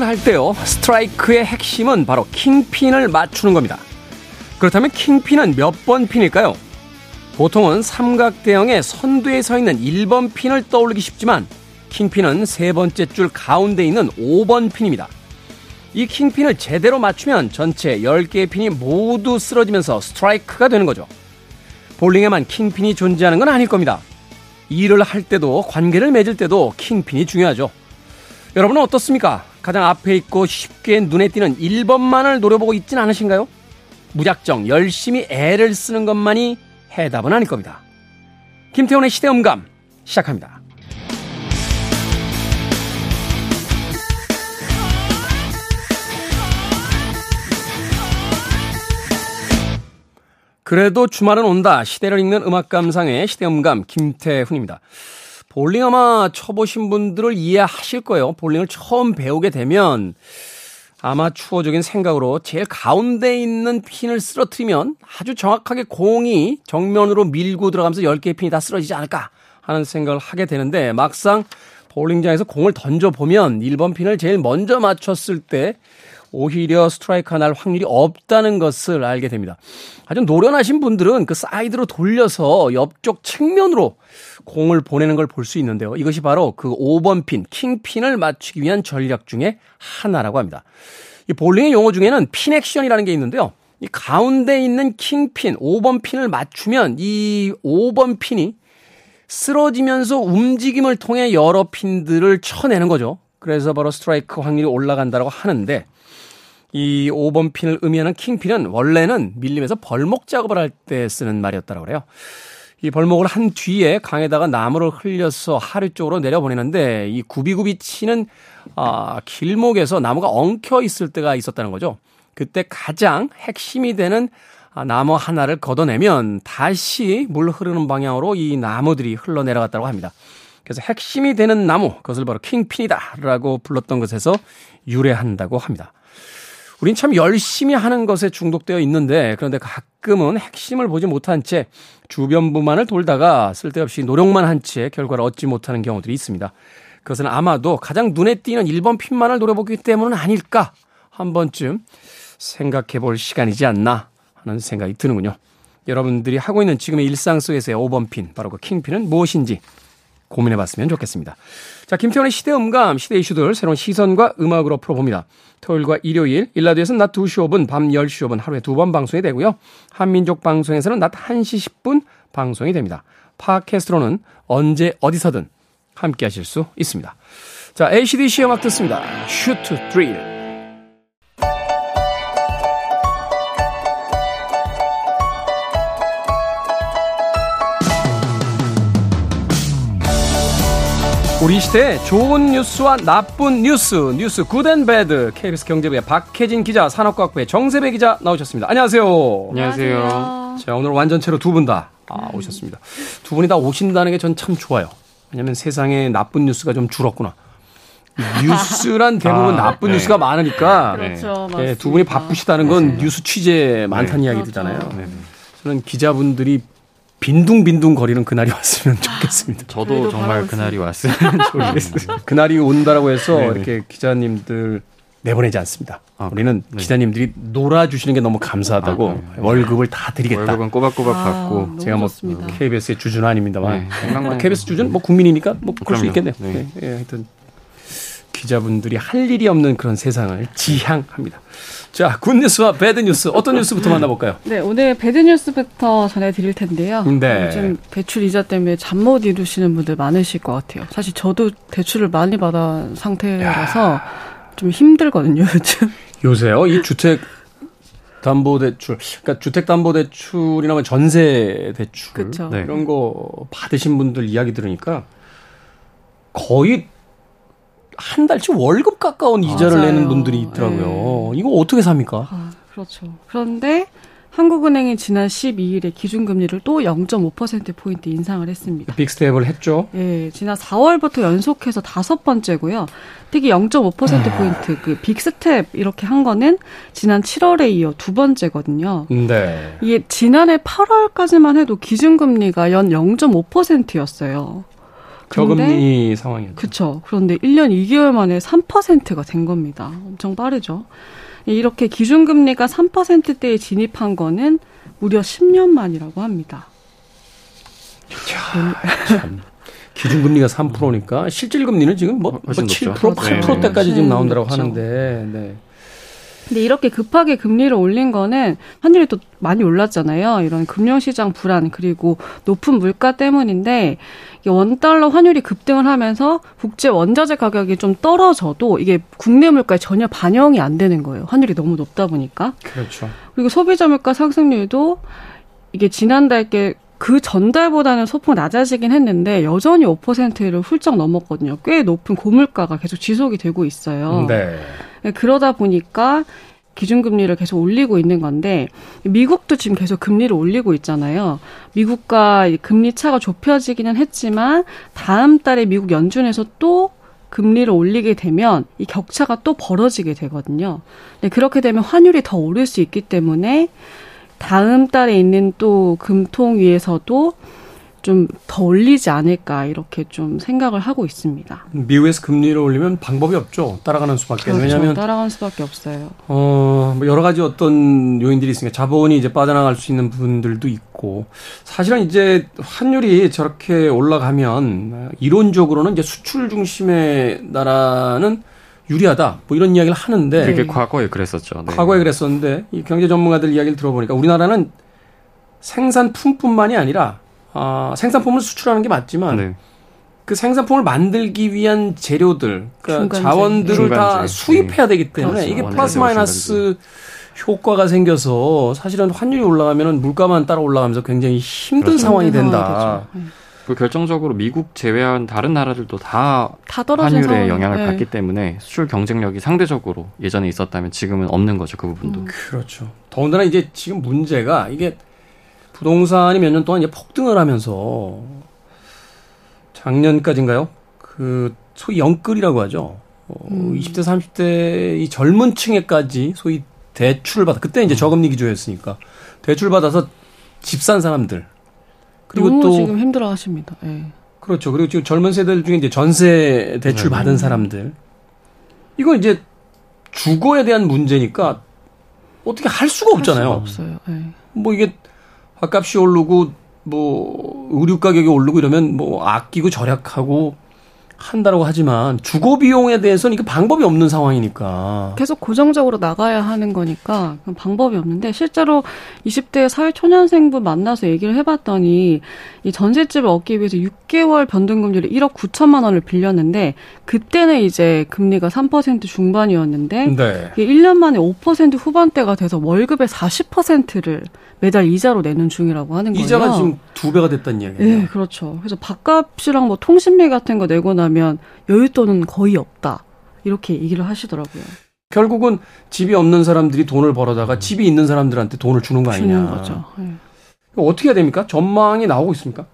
볼링을 할 때요, 스트라이크의 핵심은 바로 킹핀을 맞추는 겁니다. 그렇다면 킹핀은 몇 번 핀일까요? 보통은 삼각대형의 선두에 서 있는 1번 핀을 떠올리기 쉽지만 킹핀은 세 번째 줄 가운데 있는 5번 핀입니다. 이 킹핀을 제대로 맞추면 전체 10개의 핀이 모두 쓰러지면서 스트라이크가 되는 거죠. 볼링에만 킹핀이 존재하는 건 아닐 겁니다. 일을 할 때도 관계를 맺을 때도 킹핀이 중요하죠. 여러분은 어떻습니까? 가장 앞에 있고 쉽게 눈에 띄는 1번만을 노려보고 있진 않으신가요? 무작정 열심히 애를 쓰는 것만이 해답은 아닐 겁니다. 김태훈의 시대음감 시작합니다. 그래도 주말은 온다. 시대를 읽는 음악 감상의 시대음감 김태훈입니다. 볼링 아마 쳐보신 분들을 이해하실 거예요. 볼링을 처음 배우게 되면 아마추어적인 생각으로 제일 가운데 있는 핀을 쓰러뜨리면 아주 정확하게 공이 정면으로 밀고 들어가면서 10개의 핀이 다 쓰러지지 않을까 하는 생각을 하게 되는데 막상 볼링장에서 공을 던져보면 1번 핀을 제일 먼저 맞췄을 때 오히려 스트라이크가 날 확률이 없다는 것을 알게 됩니다. 아주 노련하신 분들은 그 사이드로 돌려서 옆쪽 측면으로 공을 보내는 걸 볼 수 있는데요. 이것이 바로 그 5번 핀, 킹핀을 맞추기 위한 전략 중에 하나라고 합니다. 이 볼링의 용어 중에는 핀 액션이라는 게 있는데요. 이 가운데 있는 킹핀, 5번 핀을 맞추면 이 5번 핀이 쓰러지면서 움직임을 통해 여러 핀들을 쳐내는 거죠. 그래서 바로 스트라이크 확률이 올라간다고 하는데 이 5번 핀을 의미하는 킹핀은 원래는 밀림에서 벌목 작업을 할 때 쓰는 말이었다고 그래요. 이 벌목을 한 뒤에 강에다가 나무를 흘려서 하류 쪽으로 내려보내는데 이 구비구비 치는 아, 길목에서 나무가 엉켜 있을 때가 있었다는 거죠. 그때 가장 핵심이 되는 아, 나무 하나를 걷어내면 다시 물 흐르는 방향으로 이 나무들이 흘러내려갔다고 합니다. 그래서 핵심이 되는 나무, 그것을 바로 킹핀이다라고 불렀던 것에서 유래한다고 합니다. 우린 참 열심히 하는 것에 중독되어 있는데 그런데 가끔은 핵심을 보지 못한 채 주변부만을 돌다가 쓸데없이 노력만 한 채 결과를 얻지 못하는 경우들이 있습니다. 그것은 아마도 가장 눈에 띄는 1번 핀만을 노려보기 때문은 아닐까 한 번쯤 생각해 볼 시간이지 않나 하는 생각이 드는군요. 여러분들이 하고 있는 지금의 일상 속에서의 5번 핀, 바로 그 킹핀은 무엇인지 고민해 봤으면 좋겠습니다. 자, 김태원의 시대 음감, 시대 이슈들 새로운 시선과 음악으로 풀어봅니다. 토요일과 일요일, 1라디오에서는 낮 2시 5분, 밤 10시 5분 하루에 두 번 방송이 되고요. 한민족 방송에서는 낮 1시 10분 방송이 됩니다. 팟캐스트로는 언제 어디서든 함께 하실 수 있습니다. 자, ACDC 음악 듣습니다. Shoot to Thrill. 우리 시대의 좋은 뉴스와 나쁜 뉴스, 뉴스 good and bad, KBS 경제부의 박혜진 기자, 산업과학부의 정세배 기자 나오셨습니다. 안녕하세요. 안녕하세요. 자, 오늘 완전체로 두 분다 아, 오셨습니다. 두 분이 다 오신다는 게 전 참 좋아요. 왜냐면 세상에 나쁜 뉴스가 좀 줄었구나. 뉴스란 대부분 아, 나쁜 네. 뉴스가 많으니까 그렇죠, 네, 두 분이 바쁘시다는 건 네. 뉴스 취재 많다는 네. 이야기들잖아요. 그렇죠. 네. 저는 기자분들이 빈둥빈둥 거리는 그날이 왔으면 좋겠습니다. 저도 정말 그날이 왔으면 좋겠습니다. 그날이 온다라고 해서 네네. 이렇게 기자님들 내보내지 않습니다. 아, 우리는 네. 기자님들이 놀아주시는 게 너무 감사하다고 아, 네. 월급을 다 드리겠다. 월급은 꼬박꼬박 아, 받고. 제가 뭐 좋습니다. KBS의 주주는 아닙니다만. 네. KBS 주주는 뭐 국민이니까 뭐 그럴 수 있겠네요. 네. 네. 네. 하여튼 기자분들이 할 일이 없는 그런 세상을 지향합니다. 자, 굿뉴스와 배드뉴스 어떤 뉴스부터 만나볼까요? 네, 오늘 배드뉴스부터 전해드릴 텐데요. 네. 요즘 대출 이자 때문에 잠 못 이루시는 분들 많으실 것 같아요. 사실 저도 대출을 많이 받아 상태라서 야. 좀 힘들거든요, 요즘. 요새요? 이 주택 담보대출, 그러니까 주택담보대출이나 뭐 전세대출 네. 이런 거 받으신 분들 이야기 들으니까 거의 한 달치 월급 가까운 이자를 맞아요. 내는 분들이 있더라고요. 네. 이거 어떻게 삽니까? 아, 그렇죠. 그런데 한국은행이 지난 12일에 기준금리를 또 0.5%포인트 인상을 했습니다. 빅스텝을 했죠? 네, 지난 4월부터 연속해서 다섯 번째고요. 특히 0.5%포인트 그 빅스텝 이렇게 한 거는 지난 7월에 이어 두 번째거든요. 네. 이게 지난해 8월까지만 해도 기준금리가 연 0.5%였어요. 저금리 상황이었죠. 그렇죠. 그런데 1년 2개월 만에 3%가 된 겁니다. 엄청 빠르죠. 이렇게 기준금리가 3%대에 진입한 거는 무려 10년 만이라고 합니다. 참. 기준금리가 3%니까 실질금리는 지금 뭐, 뭐 7%, 8%대까지 네. 지금 나온다고. 하는데, 네. 근데 이렇게 급하게 금리를 올린 거는 환율이 또 많이 올랐잖아요. 이런 금융시장 불안 그리고 높은 물가 때문인데 원달러 환율이 급등을 하면서 국제 원자재 가격이 좀 떨어져도 이게 국내 물가에 전혀 반영이 안 되는 거예요. 환율이 너무 높다 보니까. 그렇죠. 그리고 소비자 물가 상승률도 이게 지난달께 그 전달보다는 소폭 낮아지긴 했는데 여전히 5%를 훌쩍 넘었거든요. 꽤 높은 고물가가 계속 지속이 되고 있어요. 네. 네. 그러다 보니까 기준금리를 계속 올리고 있는 건데 미국도 지금 계속 금리를 올리고 있잖아요. 미국과 금리 차가 좁혀지기는 했지만 다음 달에 미국 연준에서 또 금리를 올리게 되면 이 격차가 또 벌어지게 되거든요. 네, 그렇게 되면 환율이 더 오를 수 있기 때문에 다음 달에 있는 또 금통위에서도 좀 더 올리지 않을까 이렇게 좀 생각을 하고 있습니다. 미국에서 금리를 올리면 방법이 없죠. 따라가는 수밖에. 그렇죠. 왜냐하면 따라가는 수밖에 없어요. 어, 뭐 여러 가지 어떤 요인들이 있으니까 자본이 이제 빠져나갈 수 있는 부분들도 있고 사실은 이제 환율이 저렇게 올라가면 이론적으로는 이제 수출 중심의 나라는 유리하다. 뭐 이런 이야기를 하는데 그게 과거에 그랬었죠. 네. 과거에 그랬었는데 이 경제 전문가들 이야기를 들어보니까 우리나라는 생산품뿐만이 아니라 아, 생산품을 수출하는 게 맞지만 네. 그 생산품을 만들기 위한 재료들, 그러니까 자원들을 중간재. 다 수입해야 되기 때문에 그렇죠. 이게 플러스 마이너스 효과가 생겨서 사실은 환율이 올라가면 물가만 따라 올라가면서 굉장히 힘든 그렇죠. 상황이 된다. 그 결정적으로 미국 제외한 다른 나라들도 다, 다 환율에 상황. 영향을 네. 받기 때문에 수출 경쟁력이 상대적으로 예전에 있었다면 지금은 없는 거죠 그 부분도. 음. 그렇죠. 더군다나 이제 지금 문제가 이게 부동산이 몇 년 동안 이제 폭등을 하면서 작년까지인가요? 그 소위 영끌이라고 하죠. 어, 음. 20대 30대 이 젊은 층에까지 소위 대출을 받아 그때 이제 저금리 기조였으니까 대출 받아서 집 산 사람들 그리고 또 지금 힘들어하십니다. 네. 그렇죠. 그리고 지금 젊은 세대들 중에 이제 전세 대출 네. 받은 사람들 이건 이제 주거에 대한 문제니까 어떻게 할 수가 없잖아요. 할 수가 없어요. 네. 뭐 이게 밥값이 오르고 뭐 의류 가격이 오르고 이러면 뭐 아끼고 절약하고 한다라고 하지만 주거 비용에 대해서는 이게 방법이 없는 상황이니까 계속 고정적으로 나가야 하는 거니까 방법이 없는데 실제로 20대 사회 초년생분 만나서 얘기를 해봤더니 이 전셋집을 얻기 위해서 6개월 변동금리를 1억 9천만 원을 빌렸는데 그때는 이제 금리가 3% 중반이었는데 네. 이게 1년 만에 5% 후반대가 돼서 월급의 40%를 매달 이자로 내는 중이라고 하는 거예요. 이자가 지금 두 배가 됐다는 이야기예요. 네, 그렇죠. 그래서 밥값이랑 뭐 통신비 같은 거 내고 나면 여윳돈은 거의 없다. 이렇게 얘기를 하시더라고요. 결국은 집이 없는 사람들이 돈을 벌어다가 집이 있는 사람들한테 돈을 주는 거 아니냐. 주는 거죠. 네. 어떻게 해야 됩니까? 전망이 나오고 있습니까?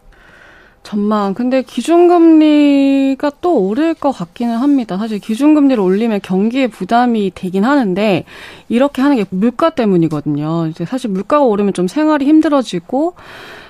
전망. 근데 기준금리가 또 오를 것 같기는 합니다. 사실 기준금리를 올리면 경기에 부담이 되긴 하는데 이렇게 하는 게 물가 때문이거든요. 이제 사실 물가가 오르면 좀 생활이 힘들어지고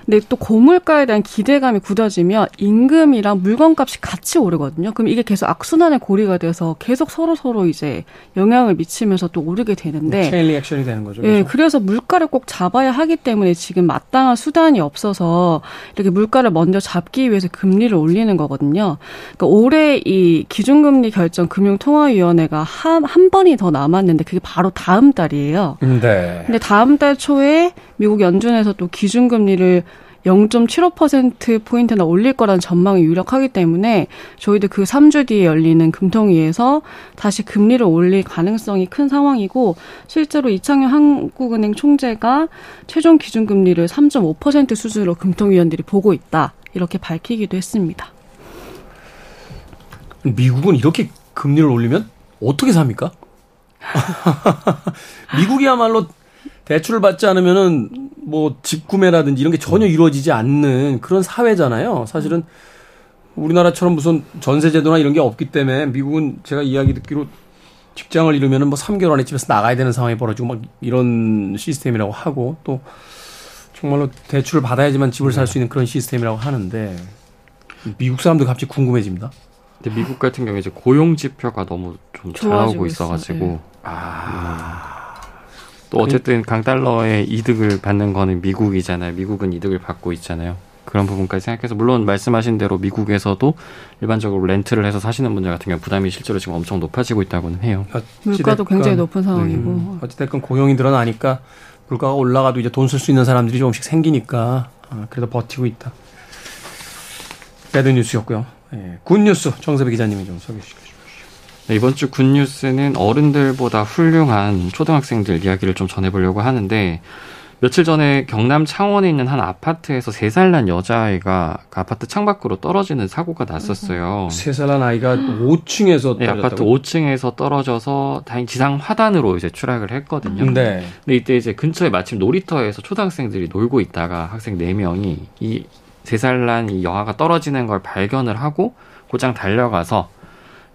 근데 또 고물가에 대한 기대감이 굳어지면 임금이랑 물건값이 같이 오르거든요. 그럼 이게 계속 악순환의 고리가 돼서 계속 서로 서로 이제 영향을 미치면서 또 오르게 되는데 chain reaction이 되는 거죠. 예, 그래서? 그래서 물가를 꼭 잡아야 하기 때문에 지금 마땅한 수단이 없어서 이렇게 물가를 먼저 잡기 위해서 금리를 올리는 거거든요. 그러니까 올해 이 기준금리 결정 금융통화위원회가 한, 한 번이 더 남았는데 그게 바로 다음 달이에요. 네. 근데 다음 달 초에 미국 연준에서 또 기준금리를 0.75%포인트나 올릴 거라는 전망이 유력하기 때문에 저희도 그 3주 뒤에 열리는 금통위에서 다시 금리를 올릴 가능성이 큰 상황이고 실제로 이창현 한국은행 총재가 최종 기준금리를 3.5% 수준으로 금통위원들이 보고 있다. 이렇게 밝히기도 했습니다. 미국은 이렇게 금리를 올리면 어떻게 삽니까? 미국이야말로 대출을 받지 않으면은 뭐 집 구매라든지 이런 게 전혀 이루어지지 않는 그런 사회잖아요. 사실은 우리나라처럼 무슨 전세제도나 이런 게 없기 때문에 미국은 제가 이야기 듣기로 직장을 잃으면은 뭐 3개월 안에 집에서 나가야 되는 상황이 벌어지고 막 이런 시스템이라고 하고 또 정말로 대출을 받아야지만 집을 살 수 있는 그런 시스템이라고 하는데 미국 사람들 갑자기 궁금해집니다. 근데 미국 같은 경우에 이제 고용 지표가 너무 좀 잘 나오고 있어가지고 네. 아. 또 어쨌든 강달러의 이득을 받는 거는 미국이잖아요. 미국은 이득을 받고 있잖아요. 그런 부분까지 생각해서 물론 말씀하신 대로 미국에서도 일반적으로 렌트를 해서 사시는 분들 같은 경우 부담이 실제로 지금 엄청 높아지고 있다고는 해요. 물가도 굉장히 높은 상황이고 음, 어찌됐건 고용이 늘어나니까 물가가 올라가도 이제 돈 쓸 수 있는 사람들이 조금씩 생기니까 아, 그래도 버티고 있다. Bad news였고요. 예, good news 정세배 기자님이 좀 소개해 주시죠. 네, 이번 주 good news는 어른들보다 훌륭한 초등학생들 이야기를 좀 전해보려고 하는데 며칠 전에 경남 창원에 있는 한 아파트에서 세 살 난 여자아이가 그 아파트 창밖으로 떨어지는 사고가 났었어요. 세 살 난 아이가 5층에서 네, 아파트 5층에서 떨어져서 다행 지상 화단으로 이제 추락을 했거든요. 네. 근데 이때 이제 근처에 마침 놀이터에서 초등학생들이 놀고 있다가 학생 4명이 이 세 살 난 이 여아가 떨어지는 걸 발견을 하고 곧장 달려가서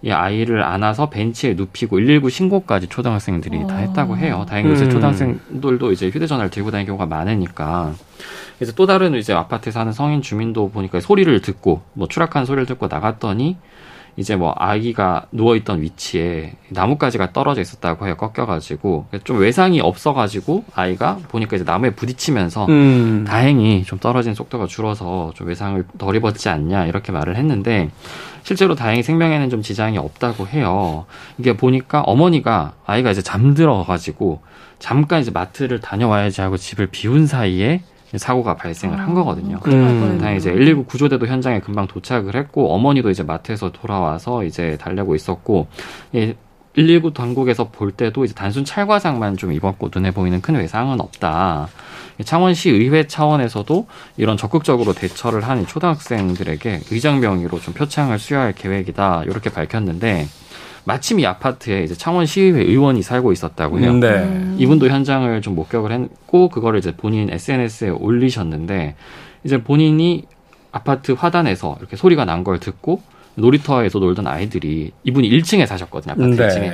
이 아이를 안아서 벤치에 눕히고 119 신고까지 초등학생들이 어. 다 했다고 해요. 다행히 음. 이제 초등학생들도 이제 휴대전화를 들고 다니는 경우가 많으니까. 그래서 또 다른 이제 아파트에 사는 성인 주민도 보니까 소리를 듣고 뭐 추락한 소리를 듣고 나갔더니 이제 뭐 아기가 누워 있던 위치에 나뭇가지가 떨어져 있었다고 해요. 꺾여가지고. 좀 외상이 없어가지고 아이가 보니까 이제 나무에 부딪히면서 음. 다행히 좀 떨어진 속도가 줄어서 좀 외상을 덜 입었지 않냐 이렇게 말을 했는데 실제로 다행히 생명에는 좀 지장이 없다고 해요. 이게 보니까 어머니가 아이가 이제 잠들어 가지고 잠깐 이제 마트를 다녀와야지 하고 집을 비운 사이에 사고가 발생을 한 아, 거거든요. 음. 다행히 이제 119 구조대도 현장에 금방 도착을 했고 어머니도 이제 마트에서 돌아와서 이제 달래고 있었고 예, 119 당국에서 볼 때도 이제 단순 찰과상만 좀 입었고 눈에 보이는 큰 외상은 없다. 창원시 의회 차원에서도 이런 적극적으로 대처를 하는 초등학생들에게 의장 명의로 좀 표창을 수여할 계획이다. 이렇게 밝혔는데 마침 이 아파트에 이제 창원시의회 의원이 살고 있었다고 해요. 네. 이분도 현장을 좀 목격을 했고 그거를 이제 본인 SNS에 올리셨는데 이제 본인이 아파트 화단에서 이렇게 소리가 난 걸 듣고 놀이터에서 놀던 아이들이 이분이 1층에 사셨거든요. 아파트 네. 1층에.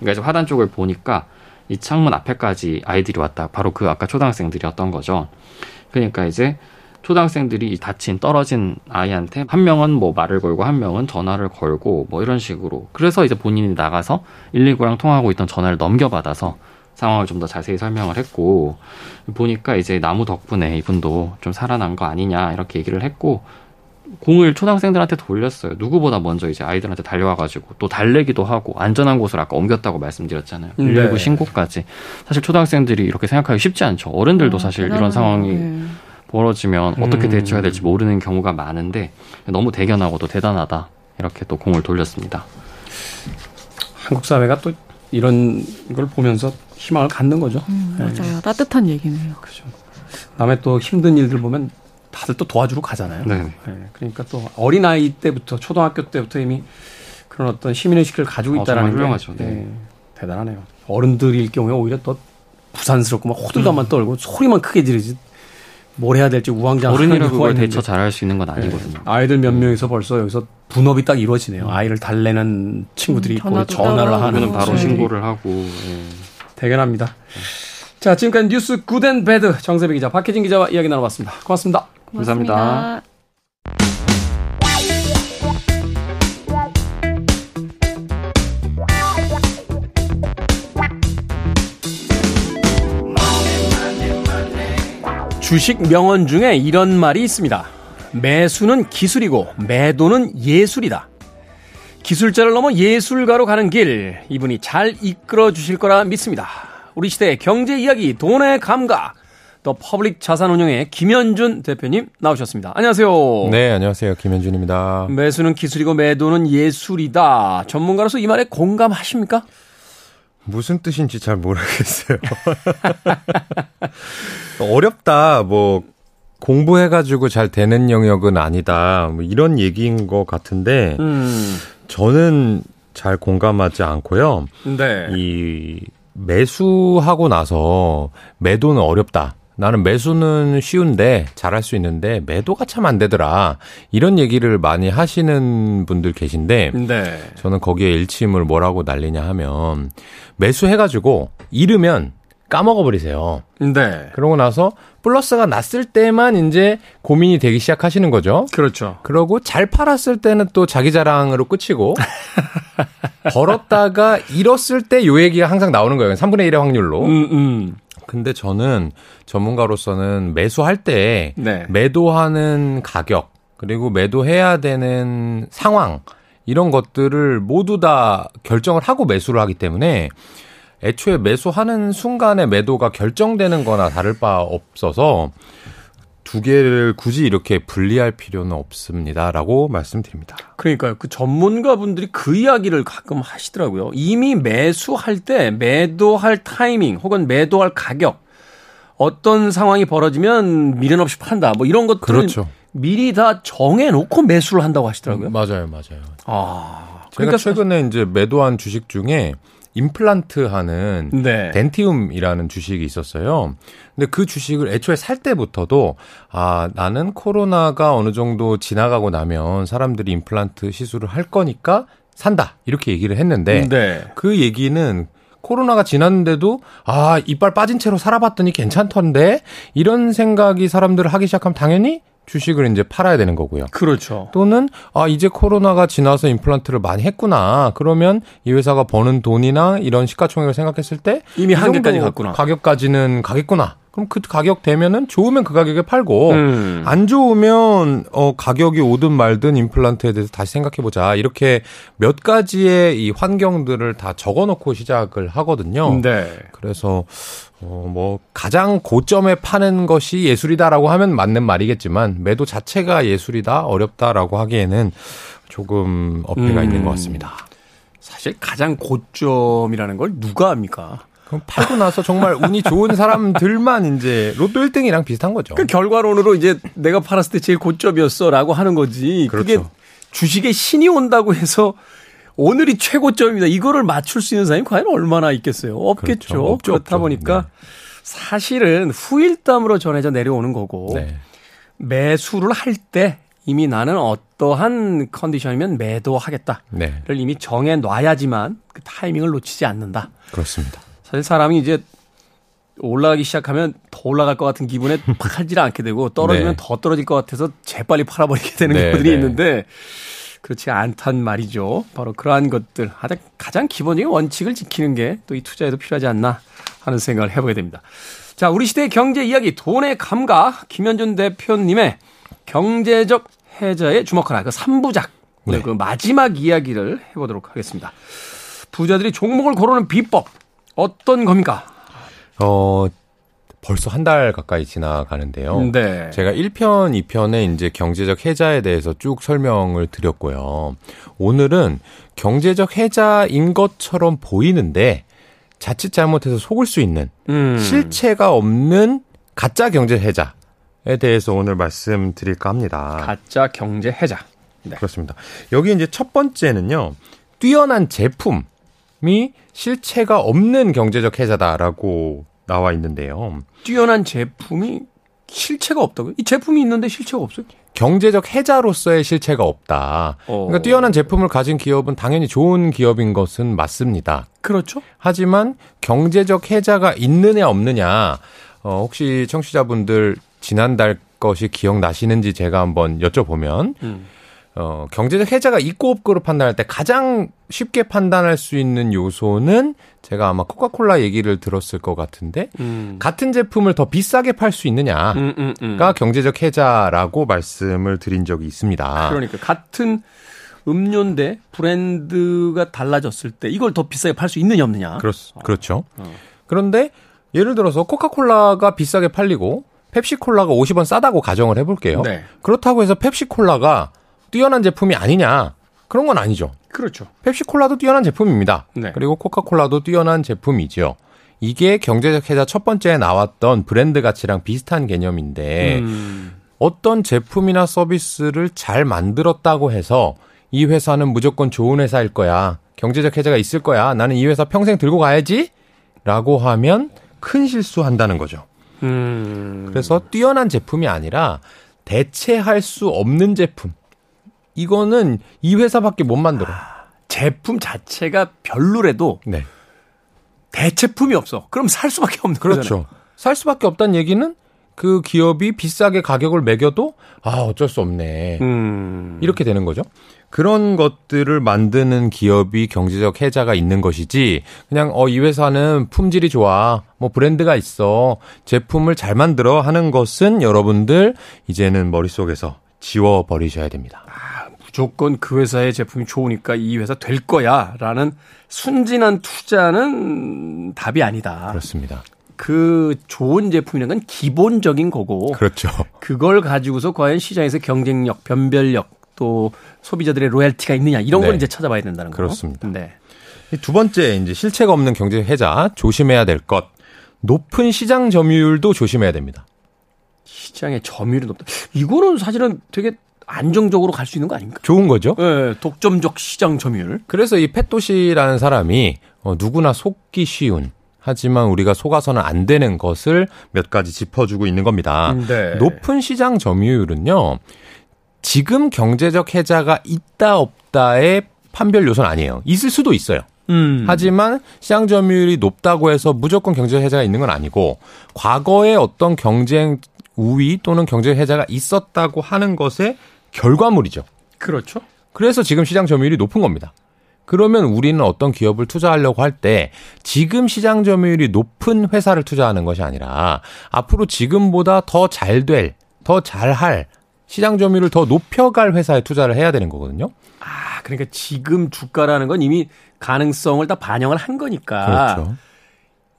그러니까 이제 화단 쪽을 보니까 이 창문 앞에까지 아이들이 왔다. 바로 그 아까 초등학생들이었던 거죠. 그러니까 이제 초등학생들이 다친 떨어진 아이한테 한 명은 뭐 말을 걸고 한 명은 전화를 걸고 뭐 이런 식으로 그래서 이제 본인이 나가서 119랑 통화하고 있던 전화를 넘겨받아서 상황을 좀 더 자세히 설명을 했고 보니까 이제 나무 덕분에 이분도 좀 살아난 거 아니냐 이렇게 얘기를 했고 공을 초등학생들한테 돌렸어요. 누구보다 먼저 이제 아이들한테 달려와가지고 또 달래기도 하고 안전한 곳을 아까 옮겼다고 말씀드렸잖아요. 119 네. 신고까지. 사실 초등학생들이 이렇게 생각하기 쉽지 않죠. 어른들도 아, 사실 이런 상황이 네. 벌어지면 어떻게 음. 대처해야 될지 모르는 경우가 많은데 너무 대견하고 또 대단하다. 이렇게 또 공을 돌렸습니다. 한국 사회가 또 이런 걸 보면서 희망을 갖는 거죠. 음, 맞아요. 네. 따뜻한 얘기네요. 그죠. 남의 또 힘든 일들 보면 다들 또 도와주러 가잖아요. 네. 네. 그러니까 또 어린 아이 때부터 초등학교 때부터 이미 그런 어떤 시민의식을 가지고 어, 있다라는 어, 훌륭하죠. 게 네. 대단하네요. 어른들일 경우에 오히려 더 부산스럽고 막 호들갑만 음. 떨고 소리만 크게 지르지 뭘 해야 될지 우왕좌왕 어른이라고 그걸 대처 잘할 수 있는 건 아니거든요. 네. 아이들 몇 음. 명이서 벌써 여기서 분업이 딱 이루어지네요. 음. 아이를 달래는 친구들이 음, 있고 전화를 하는 바로 네. 신고를 하고 네. 대견합니다. 자 지금까지 뉴스 good and bad 정세배 기자 박혜진 기자와 이야기 나눠봤습니다. 고맙습니다. 감사합니다. 주식 명언 중에 이런 말이 있습니다. 매수는 기술이고 매도는 예술이다. 기술자를 넘어 예술가로 가는 길, 이분이 잘 이끌어 주실 거라 믿습니다. 우리 시대의 경제 이야기, 돈의 감각, 더 퍼블릭 자산운용의 김현준 대표님 나오셨습니다. 안녕하세요. 네, 안녕하세요. 김현준입니다. 매수는 기술이고 매도는 예술이다. 전문가로서 이 말에 공감하십니까? 무슨 뜻인지 잘 모르겠어요. 어렵다. 뭐 공부해가지고 잘 되는 영역은 아니다. 뭐 이런 얘기인 것 같은데 음. 저는 잘 공감하지 않고요. 네. 이 매수하고 나서 매도는 어렵다. 나는 매수는 쉬운데 잘할 수 있는데 매도가 참 안 되더라. 이런 얘기를 많이 하시는 분들 계신데 네. 저는 거기에 일침을 뭐라고 날리냐 하면 매수해가지고 잃으면 까먹어 버리세요. 네. 그러고 나서 플러스가 났을 때만 이제 고민이 되기 시작하시는 거죠. 그렇죠. 그러고 잘 팔았을 때는 또 자기 자랑으로 끝이고 벌었다가 잃었을 때 요 얘기가 항상 나오는 거예요. 3분의 1의 확률로. 음, 음. 근데 저는 전문가로서는 매수할 때 네. 매도하는 가격 그리고 매도해야 되는 상황 이런 것들을 모두 다 결정을 하고 매수를 하기 때문에 애초에 매수하는 순간에 매도가 결정되는 거나 다를 바 없어서 두 개를 굳이 이렇게 분리할 필요는 없습니다라고 말씀드립니다. 그러니까요. 그 전문가분들이 그 이야기를 가끔 하시더라고요. 이미 매수할 때 매도할 타이밍 혹은 매도할 가격 어떤 상황이 벌어지면 미련 없이 판다. 뭐 이런 것들 그렇죠. 미리 다 정해 놓고 매수를 한다고 하시더라고요. 음, 맞아요. 맞아요. 아. 그러니까 최근에 이제 매도한 주식 중에 임플란트 하는 네. 덴티움이라는 주식이 있었어요. 근데 그 주식을 애초에 살 때부터도 아, 나는 코로나가 어느 정도 지나가고 나면 사람들이 임플란트 시술을 할 거니까 산다. 이렇게 얘기를 했는데 네. 그 얘기는 코로나가 지났는데도 아, 이빨 빠진 채로 살아봤더니 괜찮던데 이런 생각이 사람들을 하기 시작하면 당연히 주식을 이제 팔아야 되는 거고요. 그렇죠. 또는 아 이제 코로나가 지나서 임플란트를 많이 했구나. 그러면 이 회사가 버는 돈이나 이런 시가총액을 생각했을 때 이미 한계까지 갔구나. 가격까지는 가겠구나. 그럼 그 가격 되면은 좋으면 그 가격에 팔고 음. 안 좋으면 어 가격이 오든 말든 임플란트에 대해서 다시 생각해 보자. 이렇게 몇 가지의 이 환경들을 다 적어 놓고 시작을 하거든요. 네. 그래서 어뭐 가장 고점에 파는 것이 예술이다라고 하면 맞는 말이겠지만 매도 자체가 예술이다 어렵다라고 하기에는 조금 어폐가 음. 있는 것 같습니다. 사실 가장 고점이라는 걸 누가 합니까? 그럼 팔고 나서 정말 운이 좋은 사람들만 이제 로또 1등이랑 비슷한 거죠. 그 결과론으로 이제 내가 팔았을 때 제일 고점이었어라고 하는 거지. 그렇죠. 그게 주식에 신이 온다고 해서 오늘이 최고점입니다. 이거를 맞출 수 있는 사람이 과연 얼마나 있겠어요? 없겠죠. 그렇죠. 없죠, 그렇다. 보니까 네. 사실은 후일담으로 전해져 내려오는 거고 네. 매수를 할 때 이미 나는 어떠한 컨디션이면 매도하겠다를 네. 이미 정해 놔야지만 그 타이밍을 놓치지 않는다. 그렇습니다. 사실 사람이 이제 올라가기 시작하면 더 올라갈 것 같은 기분에 팔질 않게 되고 떨어지면 네. 더 떨어질 것 같아서 재빨리 팔아버리게 되는 네, 것들이 네. 있는데 그렇지 않단 말이죠. 바로 그러한 것들 가장 기본적인 원칙을 지키는 게 또 이 투자에도 필요하지 않나 하는 생각을 해보게 됩니다. 자, 우리 시대의 경제 이야기 돈의 감각 김현준 대표님의 경제적 해자에 주목하라 그 3부작 네. 그 마지막 이야기를 해보도록 하겠습니다. 부자들이 종목을 고르는 비법 어떤 겁니까? 어, 벌써 한 달 가까이 지나가는데요. 네. 제가 1편, 2편에 이제 경제적 해자에 대해서 쭉 설명을 드렸고요. 오늘은 경제적 해자인 것처럼 보이는데 자칫 잘못해서 속을 수 있는 음. 실체가 없는 가짜 경제 해자에 대해서 오늘 말씀드릴까 합니다. 가짜 경제 해자. 네. 그렇습니다. 여기 이제 첫 번째는요. 뛰어난 제품 이 실체가 없는 경제적 해자다라고 나와 있는데요. 뛰어난 제품이 실체가 없다고요? 이 제품이 있는데 실체가 없어요? 경제적 해자로서의 실체가 없다. 어. 그러니까 뛰어난 제품을 가진 기업은 당연히 좋은 기업인 것은 맞습니다. 그렇죠. 하지만 경제적 해자가 있느냐 없느냐 어, 혹시 청취자분들 지난달 것이 기억나시는지 제가 한번 여쭤보면 음. 어, 경제적 해자가 있고 없고로 판단할 때 가장 쉽게 판단할 수 있는 요소는 제가 아마 코카콜라 얘기를 들었을 것 같은데 음. 같은 제품을 더 비싸게 팔 수 있느냐가 음, 음, 음, 경제적 해자라고 말씀을 드린 적이 있습니다. 그러니까 같은 음료인데 브랜드가 달라졌을 때 이걸 더 비싸게 팔 수 있느냐 없느냐. 그렇, 그렇죠. 어. 그런데 예를 들어서 코카콜라가 비싸게 팔리고 펩시콜라가 50원 싸다고 가정을 해볼게요. 네. 그렇다고 해서 펩시콜라가 뛰어난 제품이 아니냐? 그런 건 아니죠. 그렇죠. 펩시콜라도 뛰어난 제품입니다. 네. 그리고 코카콜라도 뛰어난 제품이죠. 이게 경제적 해자 첫 번째에 나왔던 브랜드 가치랑 비슷한 개념인데 음. 어떤 제품이나 서비스를 잘 만들었다고 해서 이 회사는 무조건 좋은 회사일 거야. 경제적 해자가 있을 거야. 나는 이 회사 평생 들고 가야지. 라고 하면 큰 실수한다는 거죠. 음. 그래서 뛰어난 제품이 아니라 대체할 수 없는 제품. 이거는 이 회사밖에 못 만들어. 아, 제품 자체가 별로래도 네. 대체품이 없어. 그럼 살 수밖에 없는 그렇죠. 거잖아요. 살 수밖에 없다는 얘기는 그 기업이 비싸게 가격을 매겨도 아 어쩔 수 없네 음. 이렇게 되는 거죠. 그런 것들을 만드는 기업이 경제적 해자가 있는 것이지 그냥 어 이 회사는 품질이 좋아 뭐 브랜드가 있어 제품을 잘 만들어 하는 것은 여러분들 이제는 머릿속에서 지워 버리셔야 됩니다. 아, 무조건 그 회사의 제품이 좋으니까 이 회사 될 거야라는 순진한 투자는 답이 아니다. 그렇습니다. 그 좋은 제품이라는 건 기본적인 거고. 그렇죠. 그걸 가지고서 과연 시장에서 경쟁력, 변별력 또 소비자들의 로얄티가 있느냐 이런 네. 걸 이제 찾아봐야 된다는 거죠. 그렇습니다. 네. 두 번째 이제 실체가 없는 경제 해자 조심해야 될 것. 높은 시장 점유율도 조심해야 됩니다. 시장의 점유율이 높다. 이거는 사실은 되게 안정적으로 갈 수 있는 거 아닙니까? 좋은 거죠. 네, 독점적 시장 점유율. 그래서 이 펫도시라는 사람이 어, 누구나 속기 쉬운 하지만 우리가 속아서는 안 되는 것을 몇 가지 짚어주고 있는 겁니다. 네. 높은 시장 점유율은요. 지금 경제적 해자가 있다 없다의 판별 요소는 아니에요. 있을 수도 있어요. 음. 하지만 시장 점유율이 높다고 해서 무조건 경제적 해자가 있는 건 아니고 과거에 어떤 경쟁 우위 또는 경제적 해자가 있었다고 하는 것의 결과물이죠. 그렇죠. 그래서 지금 시장 점유율이 높은 겁니다. 그러면 우리는 어떤 기업을 투자하려고 할 때 지금 시장 점유율이 높은 회사를 투자하는 것이 아니라 앞으로 지금보다 더 잘 될, 더 잘할 시장 점유율을 더 높여갈 회사에 투자를 해야 되는 거거든요. 아, 그러니까 지금 주가라는 건 이미 가능성을 다 반영을 한 거니까. 그렇죠.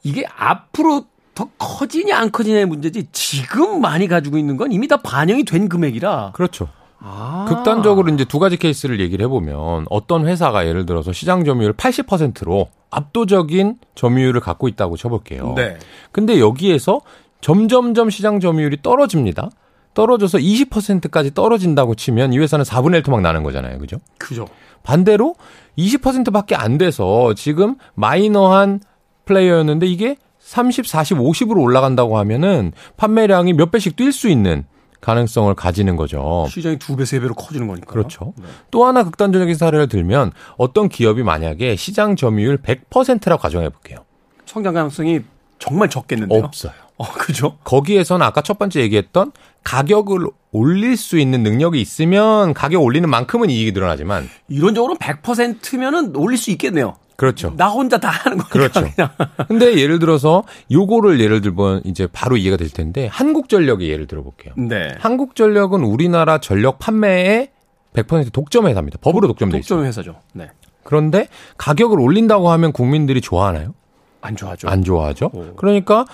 이게 앞으로 더 커지냐 안 커지냐의 문제지 지금 많이 가지고 있는 건 이미 다 반영이 된 금액이라. 그렇죠. 아. 극단적으로 이제 두 가지 케이스를 얘기를 해보면 어떤 회사가 예를 들어서 시장 점유율 80%로 압도적인 점유율을 갖고 있다고 쳐볼게요. 네. 근데 여기에서 점점점 시장 점유율이 떨어집니다. 떨어져서 20%까지 떨어진다고 치면 이 회사는 4분의 1 토막 나는 거잖아요. 그죠? 그죠. 반대로 20%밖에 안 돼서 지금 마이너한 플레이어였는데 이게 30, 40, 50으로 올라간다고 하면은 판매량이 몇 배씩 뛸 수 있는 가능성을 가지는 거죠. 시장이 두 배, 세 배로 커지는 거니까. 그렇죠. 네. 또 하나 극단적인 사례를 들면 어떤 기업이 만약에 시장 점유율 100%라고 가정해 볼게요. 성장 가능성이 정말 적겠는데요? 없어요. 어, 그죠? 거기에서는 아까 첫 번째 얘기했던 가격을 올릴 수 있는 능력이 있으면 가격 올리는 만큼은 이익이 늘어나지만 이론적으로 100%면은 올릴 수 있겠네요. 그렇죠. 나 혼자 다 하는 거니까. 그렇죠. 그냥. 근데 예를 들어서 요거를 예를 들면 이제 바로 이해가 될 텐데 한국전력의 예를 들어볼게요. 네. 한국전력은 우리나라 전력 판매에 100% 독점 회사입니다. 법으로 독점돼 있어요. 독점 회사죠. 네. 그런데 가격을 올린다고 하면 국민들이 좋아하나요? 안 좋아하죠. 안 좋아하죠. 오. 그러니까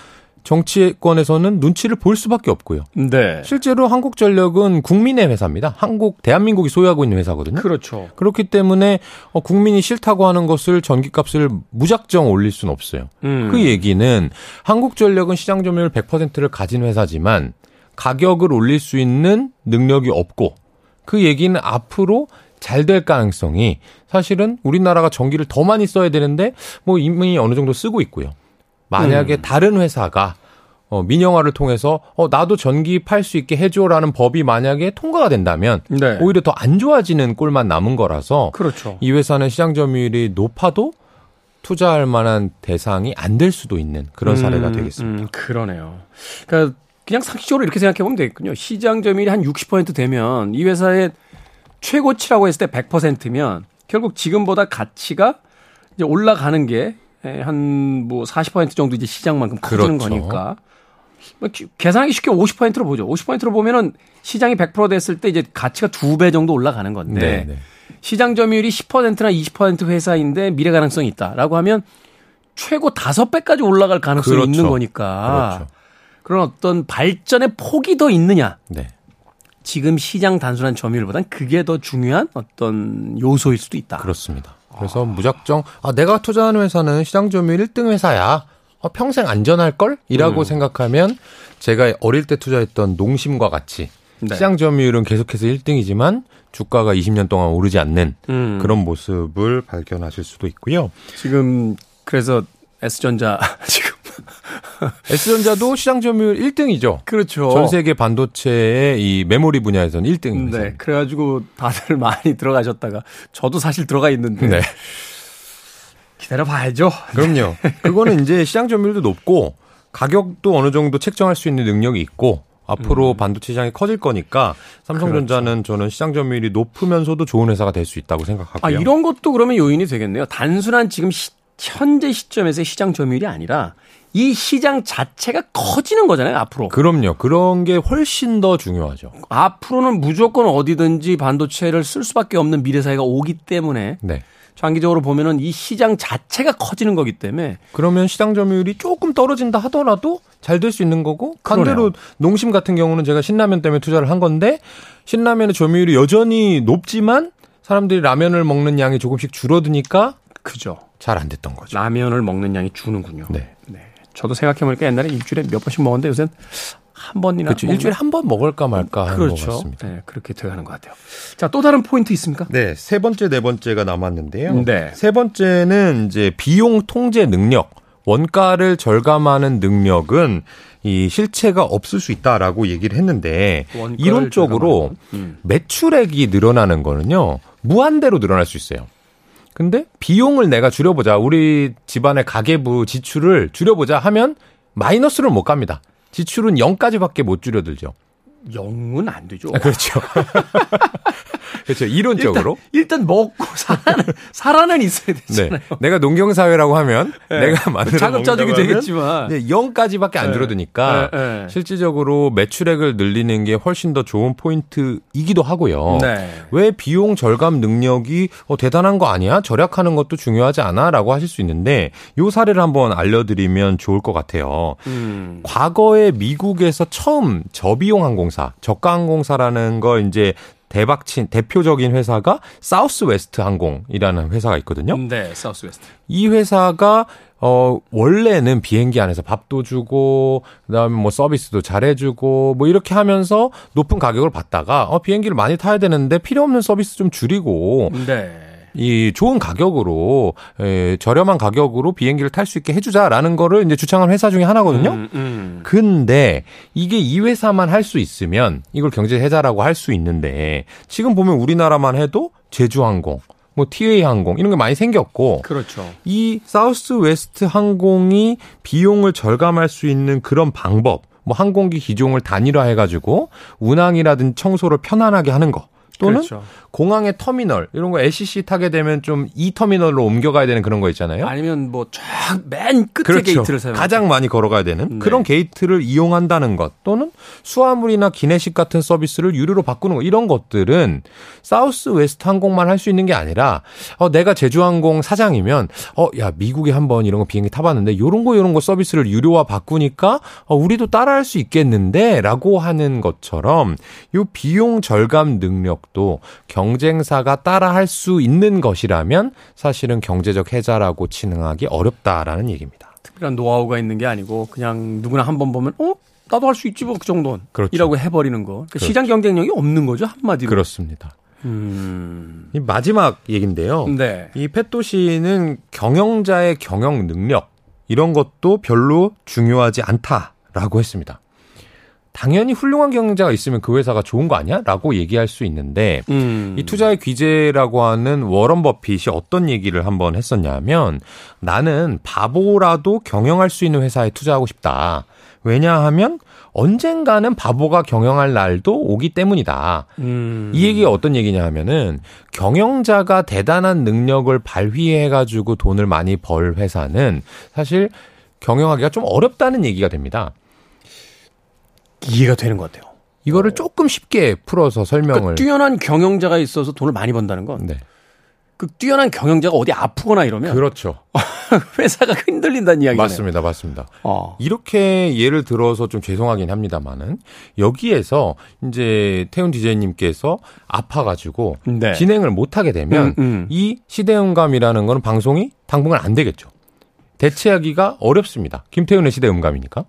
정치권에서는 눈치를 볼 수밖에 없고요. 네. 실제로 한국전력은 국민의 회사입니다. 한국 대한민국이 소유하고 있는 회사거든요. 그렇죠. 그렇기 때문에 어, 국민이 싫다고 하는 것을 전기값을 무작정 올릴 수는 없어요. 음. 그 얘기는 한국전력은 시장 점유율 100%를 가진 회사지만 가격을 올릴 수 있는 능력이 없고 그 얘기는 앞으로 잘될 가능성이 사실은 우리나라가 전기를 더 많이 써야 되는데 뭐 이미 어느 정도 쓰고 있고요. 만약에 음. 다른 회사가 어, 민영화를 통해서 어, 나도 전기 팔 수 있게 해줘라는 법이 만약에 통과가 된다면 네. 오히려 더 안 좋아지는 꼴만 남은 거라서 그렇죠. 이 회사는 시장 점유율이 높아도 투자할 만한 대상이 안 될 수도 있는 그런 음, 사례가 되겠습니다. 음, 그러네요. 그러니까 그냥 상식적으로 이렇게 생각해 보면 되겠군요. 시장 점유율이 한 60% 되면 이 회사의 최고치라고 했을 때 100%면 결국 지금보다 가치가 이제 올라가는 게 예, 한뭐 40% 정도 이제 시장만큼 커지는 그렇죠. 거니까. 뭐 계산하기 쉽게 50%로 보죠. 50%로 보면은 시장이 100% 됐을 때 이제 가치가 두 배 정도 올라가는 건데 네, 네. 시장 점유율이 10%나 20% 회사인데 미래 가능성이 있다라고 하면 최고 5배까지 올라갈 가능성이 그렇죠. 있는 거니까 그렇죠. 그런 어떤 발전의 폭이 더 있느냐. 네. 지금 시장 단순한 점유율보단 그게 더 중요한 어떤 요소일 수도 있다. 그렇습니다. 그래서 아. 무작정 아 내가 투자하는 회사는 시장 점유율 1등 회사야. 어, 평생 안전할 걸? 이라고 음. 생각하면 제가 어릴 때 투자했던 농심과 같이 네. 시장 점유율은 계속해서 1등이지만 주가가 20년 동안 오르지 않는 음. 그런 모습을 발견하실 수도 있고요. 지금 그래서 S전자 지금 S전자도 시장 점유율 1등이죠. 그렇죠. 전 세계 반도체의 이 메모리 분야에서는 1등입니다. 네. 그래가지고 다들 많이 들어가셨다가 저도 사실 들어가 있는데. 네. 기다려 봐야죠. 그럼요. 그거는 이제 시장 점유율도 높고 가격도 어느 정도 책정할 수 있는 능력이 있고 앞으로 음. 반도체 시장이 커질 거니까 삼성전자는 그렇죠. 저는 시장 점유율이 높으면서도 좋은 회사가 될 수 있다고 생각하고요. 아, 이런 것도 그러면 요인이 되겠네요. 단순한 지금 시, 현재 시점에서의 시장 점유율이 아니라 이 시장 자체가 커지는 거잖아요, 앞으로. 그럼요. 그런 게 훨씬 더 중요하죠. 앞으로는 무조건 어디든지 반도체를 쓸 수밖에 없는 미래 사회가 오기 때문에 네. 장기적으로 보면은 이 시장 자체가 커지는 거기 때문에 그러면 시장 점유율이 조금 떨어진다 하더라도 잘 될 수 있는 거고 반대로 농심 같은 경우는 제가 신라면 때문에 투자를 한 건데 신라면의 점유율이 여전히 높지만 사람들이 라면을 먹는 양이 조금씩 줄어드니까 그죠. 잘 안 됐던 거죠. 라면을 먹는 양이 주는군요. 네. 네. 저도 생각해보니까 옛날에 일주일에 몇 번씩 먹었는데 요새는 한 번이나 그렇죠. 일주일에 한 번 먹을까 말까 하는 그렇죠. 것 같습니다. 네, 그렇게 돼가는 것 같아요. 자, 또 다른 포인트 있습니까? 네, 세 번째, 네 번째가 남았는데요. 네. 세 번째는 이제 비용 통제 능력, 원가를 절감하는 능력은 이 실체가 없을 수 있다라고 얘기를 했는데 이론적으로 음. 매출액이 늘어나는 거는요 무한대로 늘어날 수 있어요. 근데 비용을 내가 줄여보자 우리 집안의 가계부 지출을 줄여보자 하면 마이너스를 못 갑니다. 지출은 0까지밖에 못 줄여들죠. 0은 안 되죠. 아, 그렇죠. 그렇죠. 이론적으로. 일단, 일단 먹고 살아는, 살아는 있어야 되잖아요. 네. 내가 농경 사회라고 하면 네. 내가 만들어 자급자족이 되겠지만. 네, 0까지밖에 안 네. 줄어드니까 네. 실질적으로 매출액을 늘리는 게 훨씬 더 좋은 포인트이기도 하고요. 네. 왜 비용 절감 능력이 어, 대단한 거 아니야? 절약하는 것도 중요하지 않아? 라고 하실 수 있는데 요 사례를 한번 알려드리면 좋을 것 같아요. 음. 과거에 미국에서 처음 저비용 항공 사, 저가 항공사라는 거 이제 대박친 대표적인 회사가 사우스웨스트 항공이라는 회사가 있거든요. 네, 사우스웨스트. 이 회사가 어 원래는 비행기 안에서 밥도 주고 그다음에 뭐 서비스도 잘해 주고 뭐 이렇게 하면서 높은 가격을 받다가 어 비행기를 많이 타야 되는데 필요 없는 서비스 좀 줄이고 네. 이 좋은 가격으로 에, 저렴한 가격으로 비행기를 탈 수 있게 해주자라는 거를 이제 주창한 회사 중에 하나거든요. 음, 음. 근데 이게 이 회사만 할 수 있으면 이걸 경제 해자라고 할 수 있는데 지금 보면 우리나라만 해도 제주항공, 뭐 티웨이 항공 이런 게 많이 생겼고 그렇죠. 이 사우스 웨스트 항공이 비용을 절감할 수 있는 그런 방법 뭐 항공기 기종을 단일화해 가지고 운항이라든 청소를 편안하게 하는 거 또는 그렇죠. 공항의 터미널 이런 거 LCC 타게 되면 좀 이 터미널로 옮겨가야 되는 그런 거 있잖아요. 아니면 뭐 쫙 맨 끝에 그렇죠. 게이트를 사용 가장 많이 걸어가야 되는 네. 그런 게이트를 이용한다는 것 또는 수화물이나 기내식 같은 서비스를 유료로 바꾸는 거 이런 것들은 사우스 웨스트 항공만 할 수 있는 게 아니라 어 내가 제주항공 사장이면 어야 미국에 한번 이런 거 비행기 타봤는데 요런 거 요런 거 서비스를 유료화 바꾸니까 어 우리도 따라할 수 있겠는데라고 하는 것처럼 요 비용 절감 능력 도경 경쟁사가 따라할 수 있는 것이라면 사실은 경제적 해자라고 칭하기 어렵다라는 얘기입니다. 특별한 노하우가 있는 게 아니고 그냥 누구나 한 번 보면 어 나도 할 수 있지 뭐 그 정도는 그렇죠. 이라고 해버리는 거. 그러니까 그렇죠. 시장 경쟁력이 없는 거죠 한마디로. 그렇습니다. 음... 이 마지막 얘기인데요. 네. 이 펫도시는 경영자의 경영 능력 이런 것도 별로 중요하지 않다라고 했습니다. 당연히 훌륭한 경영자가 있으면 그 회사가 좋은 거 아니야? 라고 얘기할 수 있는데 음. 이 투자의 귀재라고 하는 워런 버핏이 어떤 얘기를 한번 했었냐면 나는 바보라도 경영할 수 있는 회사에 투자하고 싶다. 왜냐하면 언젠가는 바보가 경영할 날도 오기 때문이다. 음. 이 얘기가 어떤 얘기냐 하면은 경영자가 대단한 능력을 발휘해가지고 돈을 많이 벌 회사는 사실 경영하기가 좀 어렵다는 얘기가 됩니다. 이해가 되는 것 같아요. 이거를 조금 쉽게 풀어서 설명을. 그러니까 뛰어난 경영자가 있어서 돈을 많이 번다는 건. 네. 그 뛰어난 경영자가 어디 아프거나 이러면. 그렇죠. 회사가 흔들린다는 이야기예요. 맞습니다, 맞습니다. 어. 이렇게 예를 들어서 좀 죄송하긴 합니다만은 여기에서 이제 태훈 디제이님께서 아파가지고 네. 진행을 못하게 되면 음, 음. 이 시대음감이라는 거는 방송이 당분간 안 되겠죠. 대체하기가 어렵습니다. 김태훈의 시대음감이니까.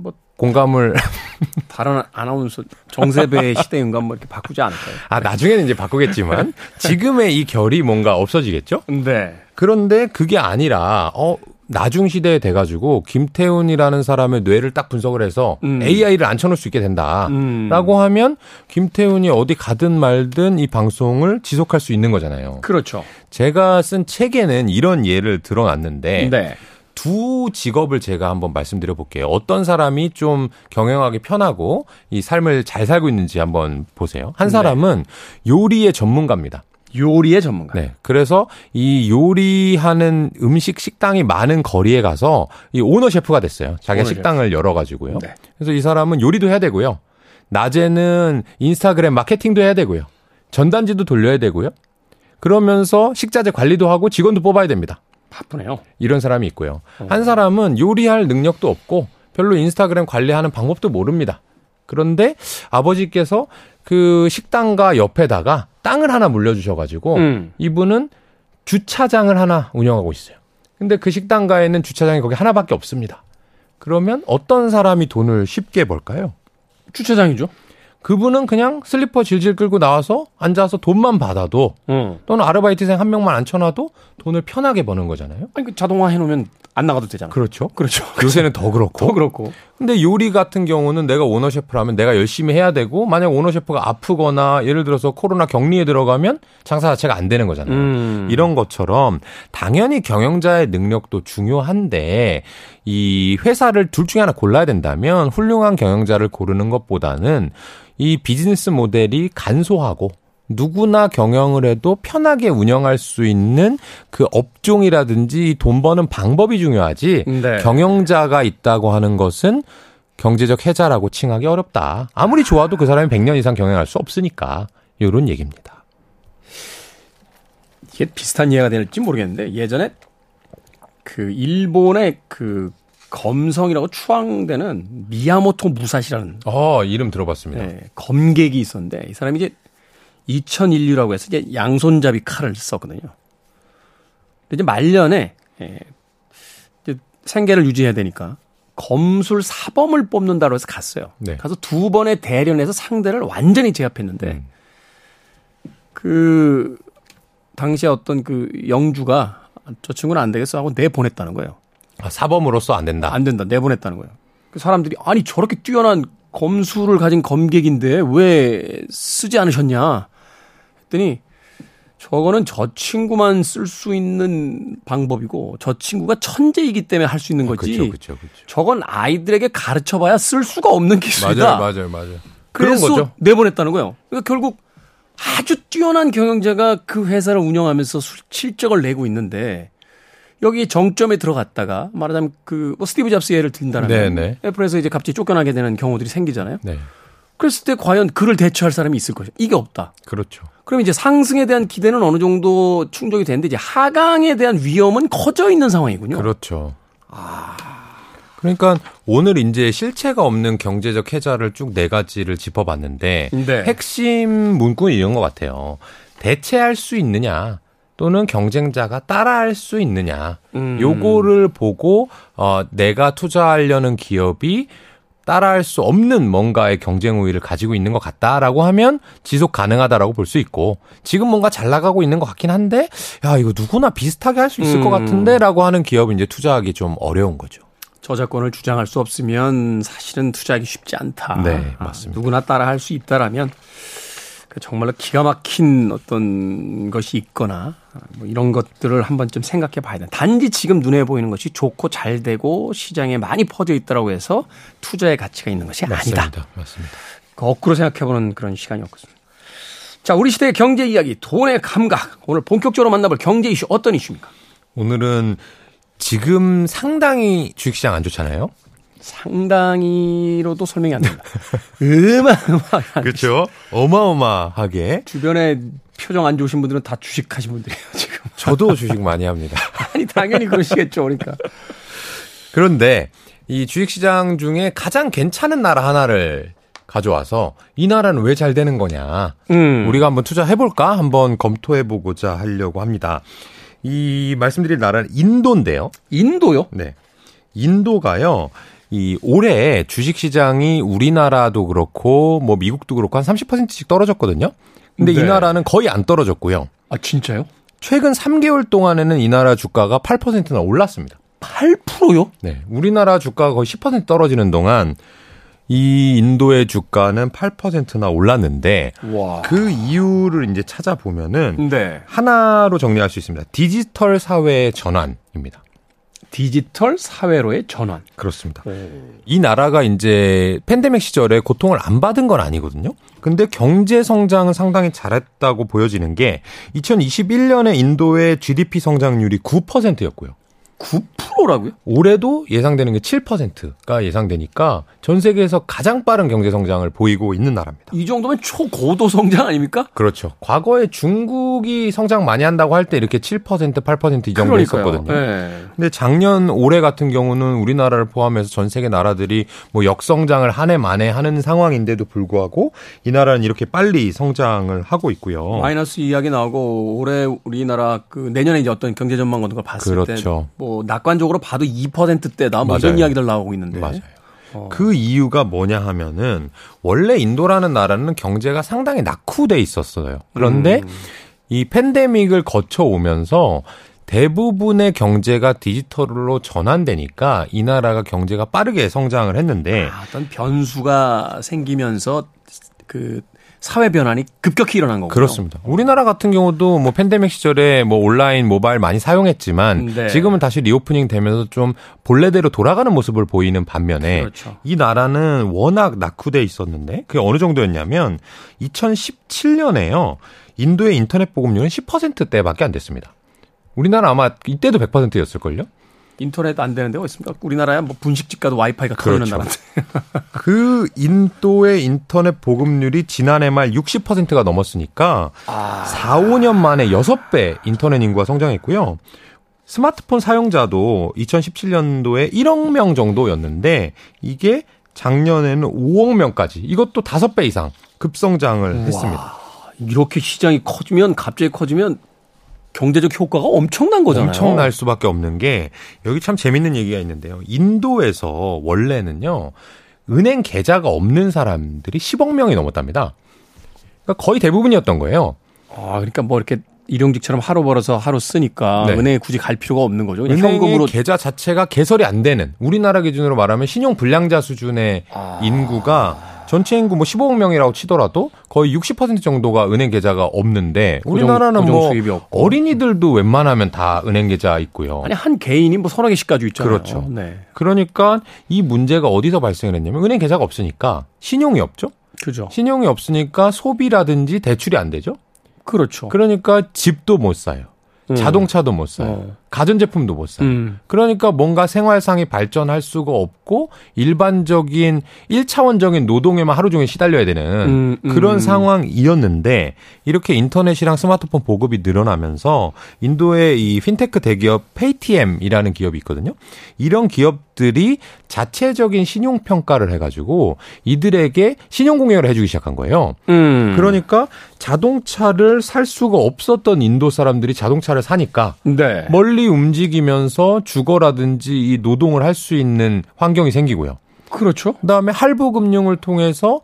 뭐 공감을 다른 아나운서 정세배의 시대 인간 뭐 이렇게 바꾸지 않을까요? 아 나중에는 이제 바꾸겠지만 지금의 이 결이 뭔가 없어지겠죠? 네. 그런데 그게 아니라 어 나중 시대에 돼가지고 김태훈이라는 사람의 뇌를 딱 분석을 해서 음. AI를 앉혀놓을 수 있게 된다라고 음. 하면 김태훈이 어디 가든 말든 이 방송을 지속할 수 있는 거잖아요. 그렇죠. 제가 쓴 책에는 이런 예를 들어놨는데 네. 두 직업을 제가 한번 말씀드려 볼게요. 어떤 사람이 좀 경영하기 편하고 이 삶을 잘 살고 있는지 한번 보세요. 한 네. 사람은 네. 요리의 전문가입니다. 요리의 전문가. 네. 그래서 이 요리하는 음식 식당이 많은 거리에 가서 이 오너 셰프가 됐어요. 자기 식당을 열어가지고요. 네. 그래서 이 사람은 요리도 해야 되고요. 낮에는 인스타그램 마케팅도 해야 되고요. 전단지도 돌려야 되고요. 그러면서 식자재 관리도 하고 직원도 뽑아야 됩니다. 바쁘네요. 이런 사람이 있고요. 어. 한 사람은 요리할 능력도 없고 별로 인스타그램 관리하는 방법도 모릅니다. 그런데 아버지께서 그 식당가 옆에다가 땅을 하나 물려주셔가지고 음. 이분은 주차장을 하나 운영하고 있어요. 근데 그 식당가에는 주차장이 거기 하나밖에 없습니다. 그러면 어떤 사람이 돈을 쉽게 벌까요? 주차장이죠. 그분은 그냥 슬리퍼 질질 끌고 나와서 앉아서 돈만 받아도 음. 또는 아르바이트생 한 명만 앉혀놔도 돈을 편하게 버는 거잖아요. 아니 그 자동화 해놓으면 안 나가도 되잖아. 그렇죠. 그렇죠. 요새는 더 그렇고. 더 그렇고. 근데 요리 같은 경우는 내가 오너 셰프라면 내가 열심히 해야 되고 만약 오너 셰프가 아프거나 예를 들어서 코로나 격리에 들어가면 장사 자체가 안 되는 거잖아요. 음. 이런 것처럼 당연히 경영자의 능력도 중요한데 이 회사를 둘 중에 하나 골라야 된다면 훌륭한 경영자를 고르는 것보다는 이 비즈니스 모델이 간소하고 누구나 경영을 해도 편하게 운영할 수 있는 그 업종이라든지 돈 버는 방법이 중요하지 네. 경영자가 있다고 하는 것은 경제적 해자라고 칭하기 어렵다. 아무리 좋아도 그 사람이 100년 이상 경영할 수 없으니까 이런 얘기입니다. 이게 비슷한 이해가 될지 모르겠는데 예전에 그 일본의 그 검성이라고 추앙되는 미야모토 무사시라는 어 이름 들어봤습니다. 네, 검객이 있었는데 이 사람이 이제 2001류라고 해서 이제 양손잡이 칼을 썼거든요. 근데 이제 말년에 예, 이제 생계를 유지해야 되니까 검술 사범을 뽑는다고 해서 갔어요. 네. 가서 두 번의 대련에서 상대를 완전히 제압했는데 음. 그 당시에 어떤 그 영주가 저 친구는 안 되겠어 하고 내보냈다는 거예요. 아, 사범으로서 안 된다. 안 된다. 내보냈다는 거예요. 그 사람들이 아니 저렇게 뛰어난 검수를 가진 검객인데 왜 쓰지 않으셨냐? 했더니 저거는 저 친구만 쓸 수 있는 방법이고 저 친구가 천재이기 때문에 할 수 있는 거지. 그쵸, 그쵸, 그쵸. 저건 아이들에게 가르쳐봐야 쓸 수가 없는 기술이다. 맞아요, 맞아요, 맞아요. 그래서 그런 거죠. 내보냈다는 거예요. 그러니까 결국 아주 뛰어난 경영자가 그 회사를 운영하면서 실적을 내고 있는데 여기 정점에 들어갔다가 말하자면 그 뭐 스티브 잡스 예를 든다면 네네. 애플에서 이제 갑자기 쫓겨나게 되는 경우들이 생기잖아요. 네. 그랬을 때 과연 그를 대처할 사람이 있을 것이죠. 이게 없다. 그렇죠. 그럼 이제 상승에 대한 기대는 어느 정도 충족이 되는데 이제 하강에 대한 위험은 커져 있는 상황이군요. 그렇죠. 아. 그러니까 오늘 이제 실체가 없는 경제적 해자를 쭉 네 가지를 짚어봤는데 네. 핵심 문구는 이런 것 같아요. 대체할 수 있느냐 또는 경쟁자가 따라할 수 있느냐 음. 요거를 보고 어 내가 투자하려는 기업이 따라할 수 없는 뭔가의 경쟁 우위를 가지고 있는 것 같다라고 하면 지속 가능하다라고 볼 수 있고 지금 뭔가 잘 나가고 있는 것 같긴 한데 야 이거 누구나 비슷하게 할 수 있을 음. 것 같은데라고 하는 기업은 이제 투자하기 좀 어려운 거죠. 저작권을 주장할 수 없으면 사실은 투자하기 쉽지 않다. 네, 맞습니다. 아, 누구나 따라 할 수 있다라면 그 정말로 기가 막힌 어떤 것이 있거나 뭐 이런 것들을 한번 좀 생각해 봐야 돼. 단지 지금 눈에 보이는 것이 좋고 잘 되고 시장에 많이 퍼져 있다라고 해서 투자의 가치가 있는 것이 맞습니다. 아니다. 맞습니다. 거꾸로 생각해 보는 그런 시간이었습니다. 자, 우리 시대의 경제 이야기, 돈의 감각. 오늘 본격적으로 만나볼 경제 이슈 어떤 이슈입니까? 오늘은 지금 상당히 주식시장 안 좋잖아요. 상당히로도 설명이 안 된다. 어마어마하게. 그렇죠. 어마어마하게. 주변에 표정 안 좋으신 분들은 다 주식하신 분들이에요, 지금. 저도 주식 많이 합니다. 아니, 당연히 그러시겠죠, 그러니까. 그런데 이 주식시장 중에 가장 괜찮은 나라 하나를 가져와서 이 나라는 왜 잘 되는 거냐. 음. 우리가 한번 투자해볼까? 한번 검토해보고자 하려고 합니다. 이 말씀드릴 나라는 인도인데요. 인도요? 네. 인도가요. 이 올해 주식 시장이 우리나라도 그렇고 뭐 미국도 그렇고 한 30%씩 떨어졌거든요. 근데 네. 이 나라는 거의 안 떨어졌고요. 아, 진짜요? 최근 3개월 동안에는 이 나라 주가가 8%나 올랐습니다. 8%요? 네. 우리나라 주가가 거의 10% 떨어지는 동안 이 인도의 주가는 8%나 올랐는데 와. 그 이유를 이제 찾아보면은 네. 하나로 정리할 수 있습니다. 디지털 사회의 전환입니다. 디지털 사회로의 전환. 그렇습니다. 오. 이 나라가 이제 팬데믹 시절에 고통을 안 받은 건 아니거든요. 근데 경제 성장은 상당히 잘했다고 보여지는 게 2021년에 인도의 GDP 성장률이 9%였고요. 9%라고요? 올해도 예상되는 게 7%가 예상되니까 전 세계에서 가장 빠른 경제 성장을 보이고 있는 나라입니다. 이 정도면 초고도 성장 아닙니까? 그렇죠. 과거에 중국이 성장 많이 한다고 할 때 이렇게 7% 8%이 정도. 있었거든요. 네. 근데 작년 올해 같은 경우는 우리나라를 포함해서 전 세계 나라들이 뭐 역성장을 한 해 만에 하는 상황인데도 불구하고 이 나라는 이렇게 빨리 성장을 하고 있고요. 마이너스 이야기 나오고 올해 우리나라 그 내년에 이제 어떤 경제 전망 같은 걸 봤을 그렇죠. 때뭐 낙관적으로 봐도 2%대다 뭐 이런 이야기들 나오고 있는데. 맞아요. 어. 그 이유가 뭐냐 하면은 원래 인도라는 나라는 경제가 상당히 낙후돼 있었어요. 그런데 음. 이 팬데믹을 거쳐 오면서 대부분의 경제가 디지털로 전환되니까 이 나라가 경제가 빠르게 성장을 했는데 아, 어떤 변수가 생기면서 그 사회 변환이 급격히 일어난 거고요. 그렇습니다. 우리나라 같은 경우도 뭐 팬데믹 시절에 뭐 온라인 모바일 많이 사용했지만 네. 지금은 다시 reopening 되면서 좀 본래대로 돌아가는 모습을 보이는 반면에 그렇죠. 이 나라는 워낙 낙후돼 있었는데 그게 어느 정도였냐면 2017년에요. 인도의 인터넷 보급률은 10%대밖에 안 됐습니다. 우리나라 아마 이때도 100%였을걸요? 인터넷 안 되는 데가 있습니까? 우리나라야 뭐 분식집 가도 와이파이가 터지는 그렇죠. 나라인데. 그 인도의 인터넷 보급률이 지난해 말 60%가 넘었으니까 아... 4, 5년 만에 6배 인터넷 인구가 성장했고요. 스마트폰 사용자도 2017년도에 1억 명 정도였는데 이게 작년에는 5억 명까지 이것도 5배 이상 급성장을 우와, 했습니다. 이렇게 시장이 커지면 갑자기 커지면 경제적 효과가 엄청난 거잖아요. 엄청날 수밖에 없는 게 여기 참 재밌는 얘기가 있는데요. 인도에서 원래는요. 은행 계좌가 없는 사람들이 10억 명이 넘었답니다. 그러니까 거의 대부분이었던 거예요. 아, 그러니까 뭐 이렇게 일용직처럼 하루 벌어서 하루 쓰니까 네. 은행에 굳이 갈 필요가 없는 거죠. 현금으로 계좌 자체가 개설이 안 되는 우리나라 기준으로 말하면 신용 불량자 수준의 아... 인구가 전체 인구 뭐 15억 명이라고 치더라도 거의 60% 정도가 은행 계좌가 없는데 우리나라는 뭐 어린이들도 웬만하면 다 은행 계좌 있고요. 아니 한 개인이 뭐 서너 개씩 가지고 있잖아요. 그렇죠. 네. 그러니까 이 문제가 어디서 발생을 했냐면 은행 계좌가 없으니까 신용이 없죠. 그죠. 신용이 없으니까 소비라든지 대출이 안 되죠. 그렇죠. 그러니까 집도 못 사요. 음. 자동차도 못 사요. 어. 가전제품도 못 사요. 음. 그러니까 뭔가 생활상이 발전할 수가 없고 일반적인 1차원적인 노동에만 하루 종일 시달려야 되는 음, 음, 그런 상황이었는데 이렇게 인터넷이랑 스마트폰 보급이 늘어나면서 인도의 이 핀테크 대기업 Paytm이라는 기업이 있거든요. 이런 기업들이 자체적인 신용 평가를 해 가지고 이들에게 신용 공여를 해 주기 시작한 거예요. 음. 그러니까 자동차를 살 수가 없었던 인도 사람들이 자동차를 사니까 네. 멀리 빨리 움직이면서 주거라든지 이 노동을 할 수 있는 환경이 생기고요. 그렇죠. 그다음에 할부 금융을 통해서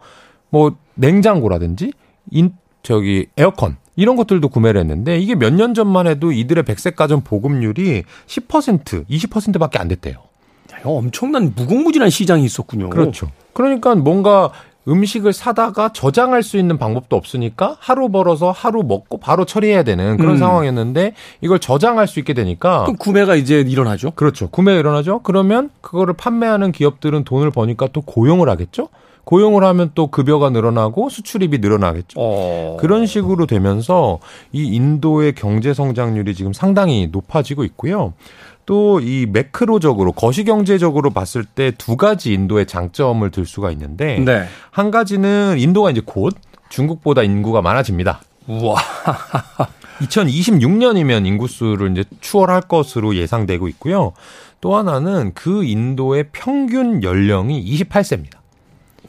뭐 냉장고라든지 인 저기 에어컨 이런 것들도 구매를 했는데 이게 몇 년 전만 해도 이들의 백색 가전 보급률이 10% 20%밖에 안 됐대요. 야, 엄청난 무궁무진한 시장이 있었군요. 그렇죠. 그러니까 뭔가 음식을 사다가 저장할 수 있는 방법도 없으니까 하루 벌어서 하루 먹고 바로 처리해야 되는 그런 음. 상황이었는데 이걸 저장할 수 있게 되니까 그럼 구매가 이제 일어나죠. 그렇죠. 구매가 일어나죠. 그러면 그거를 판매하는 기업들은 돈을 버니까 또 고용을 하겠죠. 고용을 하면 또 급여가 늘어나고 수출입이 늘어나겠죠. 어. 그런 식으로 되면서 이 인도의 경제 성장률이 지금 상당히 높아지고 있고요. 또 이 매크로적으로 거시경제적으로 봤을 때 두 가지 인도의 장점을 들 수가 있는데 네. 한 가지는 인도가 이제 곧 중국보다 인구가 많아집니다. 우와. 2026년이면 인구수를 이제 추월할 것으로 예상되고 있고요. 또 하나는 그 인도의 평균 연령이 28세입니다.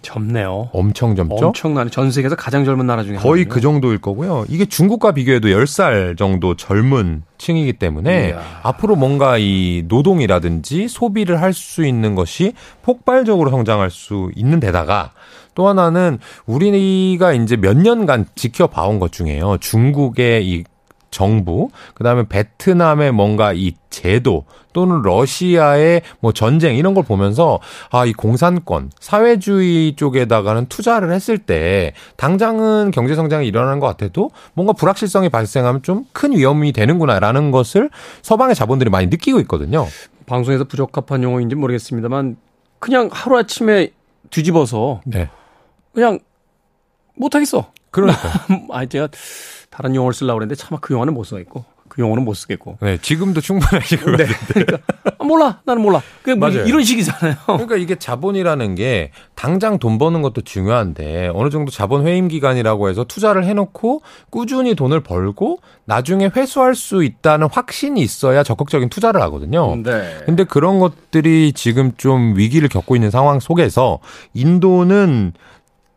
젊네요. 엄청 젊죠? 엄청나네. 전 세계에서 가장 젊은 나라 중에 거의 하나군요. 그 정도일 거고요. 이게 중국과 비교해도 10살 정도 젊은 층이기 때문에 이야. 앞으로 뭔가 이 노동이라든지 소비를 할 수 있는 것이 폭발적으로 성장할 수 있는 데다가 또 하나는 우리가 이제 몇 년간 지켜봐온 것 중에요. 중국의 이 정부, 그 다음에 베트남의 뭔가 이 제도 또는 러시아의 뭐 전쟁 이런 걸 보면서 아, 이 공산권, 사회주의 쪽에다가는 투자를 했을 때 당장은 경제 성장이 일어나는 것 같아도 뭔가 불확실성이 발생하면 좀 큰 위험이 되는구나라는 것을 서방의 자본들이 많이 느끼고 있거든요. 방송에서 부적합한 용어인지 모르겠습니다만 그냥 하루아침에 뒤집어서 네. 그냥 못하겠어. 그러니까. 아, 제가 다른 용어를 쓰려고 그랬는데 차마 그 용어는 못 쓰겠고. 그 용어는 못 쓰겠고. 네, 지금도 충분하실 것 네. 같은데. 그러니까, 아, 몰라, 나는 몰라. 그뭐 이런 식이잖아요. 그러니까 이게 자본이라는 게 당장 돈 버는 것도 중요한데 어느 정도 자본 회임 기간이라고 해서 투자를 해놓고 꾸준히 돈을 벌고 나중에 회수할 수 있다는 확신이 있어야 적극적인 투자를 하거든요. 네. 근데 그런 것들이 지금 좀 위기를 겪고 있는 상황 속에서 인도는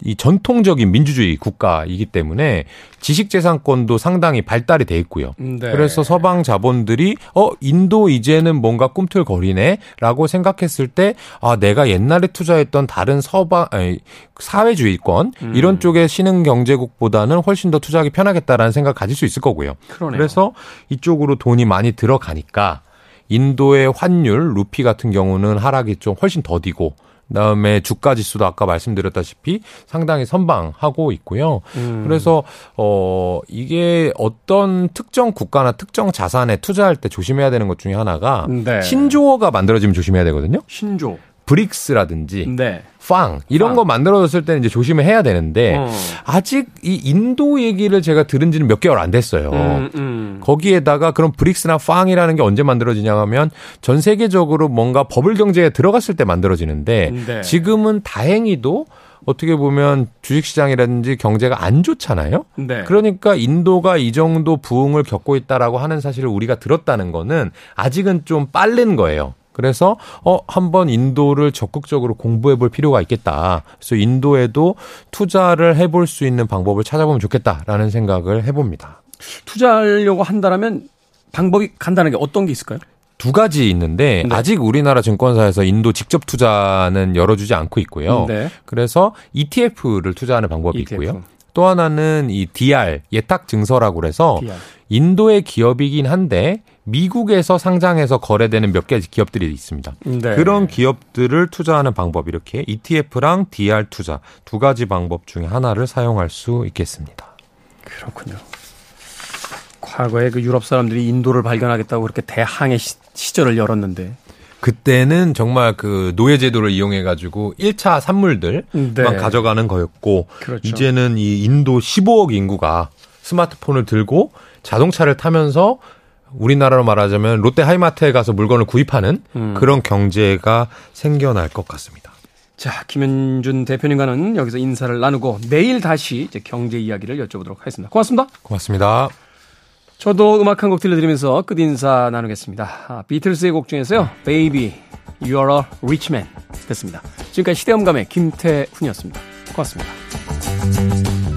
이 전통적인 민주주의 국가이기 때문에 지식재산권도 상당히 발달이 돼 있고요. 네. 그래서 서방 자본들이 어 인도 이제는 뭔가 꿈틀거리네라고 생각했을 때 아 내가 옛날에 투자했던 다른 서방 아니, 사회주의권 음. 이런 쪽의 신흥 경제국보다는 훨씬 더 투자하기 편하겠다라는 생각 을 가질 수 있을 거고요. 그러네요. 그래서 이쪽으로 돈이 많이 들어가니까 인도의 환율 루피 같은 경우는 하락이 좀 훨씬 더디고 그다음에 주가 지수도 아까 말씀드렸다시피 상당히 선방하고 있고요. 음. 그래서 어 이게 어떤 특정 국가나 특정 자산에 투자할 때 조심해야 되는 것 중에 하나가 네. 신조어가 만들어지면 조심해야 되거든요. 신조. 브릭스라든지 네. 팡 이런 팡. 거 만들어졌을 때는 이제 조심을 해야 되는데 어. 아직 이 인도 얘기를 제가 들은 지는 몇 개월 안 됐어요. 음, 음. 거기에다가 그런 브릭스나 팡이라는 게 언제 만들어지냐 하면 전 세계적으로 뭔가 버블 경제에 들어갔을 때 만들어지는데 네. 지금은 다행히도 어떻게 보면 주식시장이라든지 경제가 안 좋잖아요. 네. 그러니까 인도가 이 정도 부흥을 겪고 있다라고 하는 사실을 우리가 들었다는 거는 아직은 좀 빠른 거예요. 그래서 어 한번 인도를 적극적으로 공부해 볼 필요가 있겠다. 그래서 인도에도 투자를 해볼 수 있는 방법을 찾아보면 좋겠다라는 생각을 해봅니다. 투자하려고 한다면 방법이 간단하게 어떤 게 있을까요? 두 가지 있는데 네. 아직 우리나라 증권사에서 인도 직접 투자는 열어주지 않고 있고요. 네. 그래서 ETF를 투자하는 방법이 ETF. 있고요. 또 하나는 이 DR 예탁 증서라고 그래서 DR. 인도의 기업이긴 한데 미국에서 상장해서 거래되는 몇개 기업들이 있습니다. 네. 그런 기업들을 투자하는 방법 이렇게 ETF랑 DR 투자 두 가지 방법 중에 하나를 사용할 수 있겠습니다. 그렇군요. 과거에 그 유럽 사람들이 인도를 발견하겠다고 그렇게 대항해 시 절을 열었는데 그때는 정말 그 노예 제도를 이용해 가지고 1차 산물들만 네. 가져가는 거였고 그렇죠. 이제는 이 인도 15억 인구가 스마트폰을 들고 자동차를 타면서 우리나라로 말하자면 롯데 하이마트에 가서 물건을 구입하는 음. 그런 경제가 생겨날 것 같습니다. 자, 김현준 대표님과는 여기서 인사를 나누고 내일 다시 이제 경제 이야기를 여쭤보도록 하겠습니다. 고맙습니다. 고맙습니다. 저도 음악 한 곡 들려드리면서 끝 인사 나누겠습니다. 아, 비틀스의 곡 중에서요. Baby, You Are a Rich Man 됐습니다. 지금까지 시대음감의 김태훈이었습니다. 고맙습니다.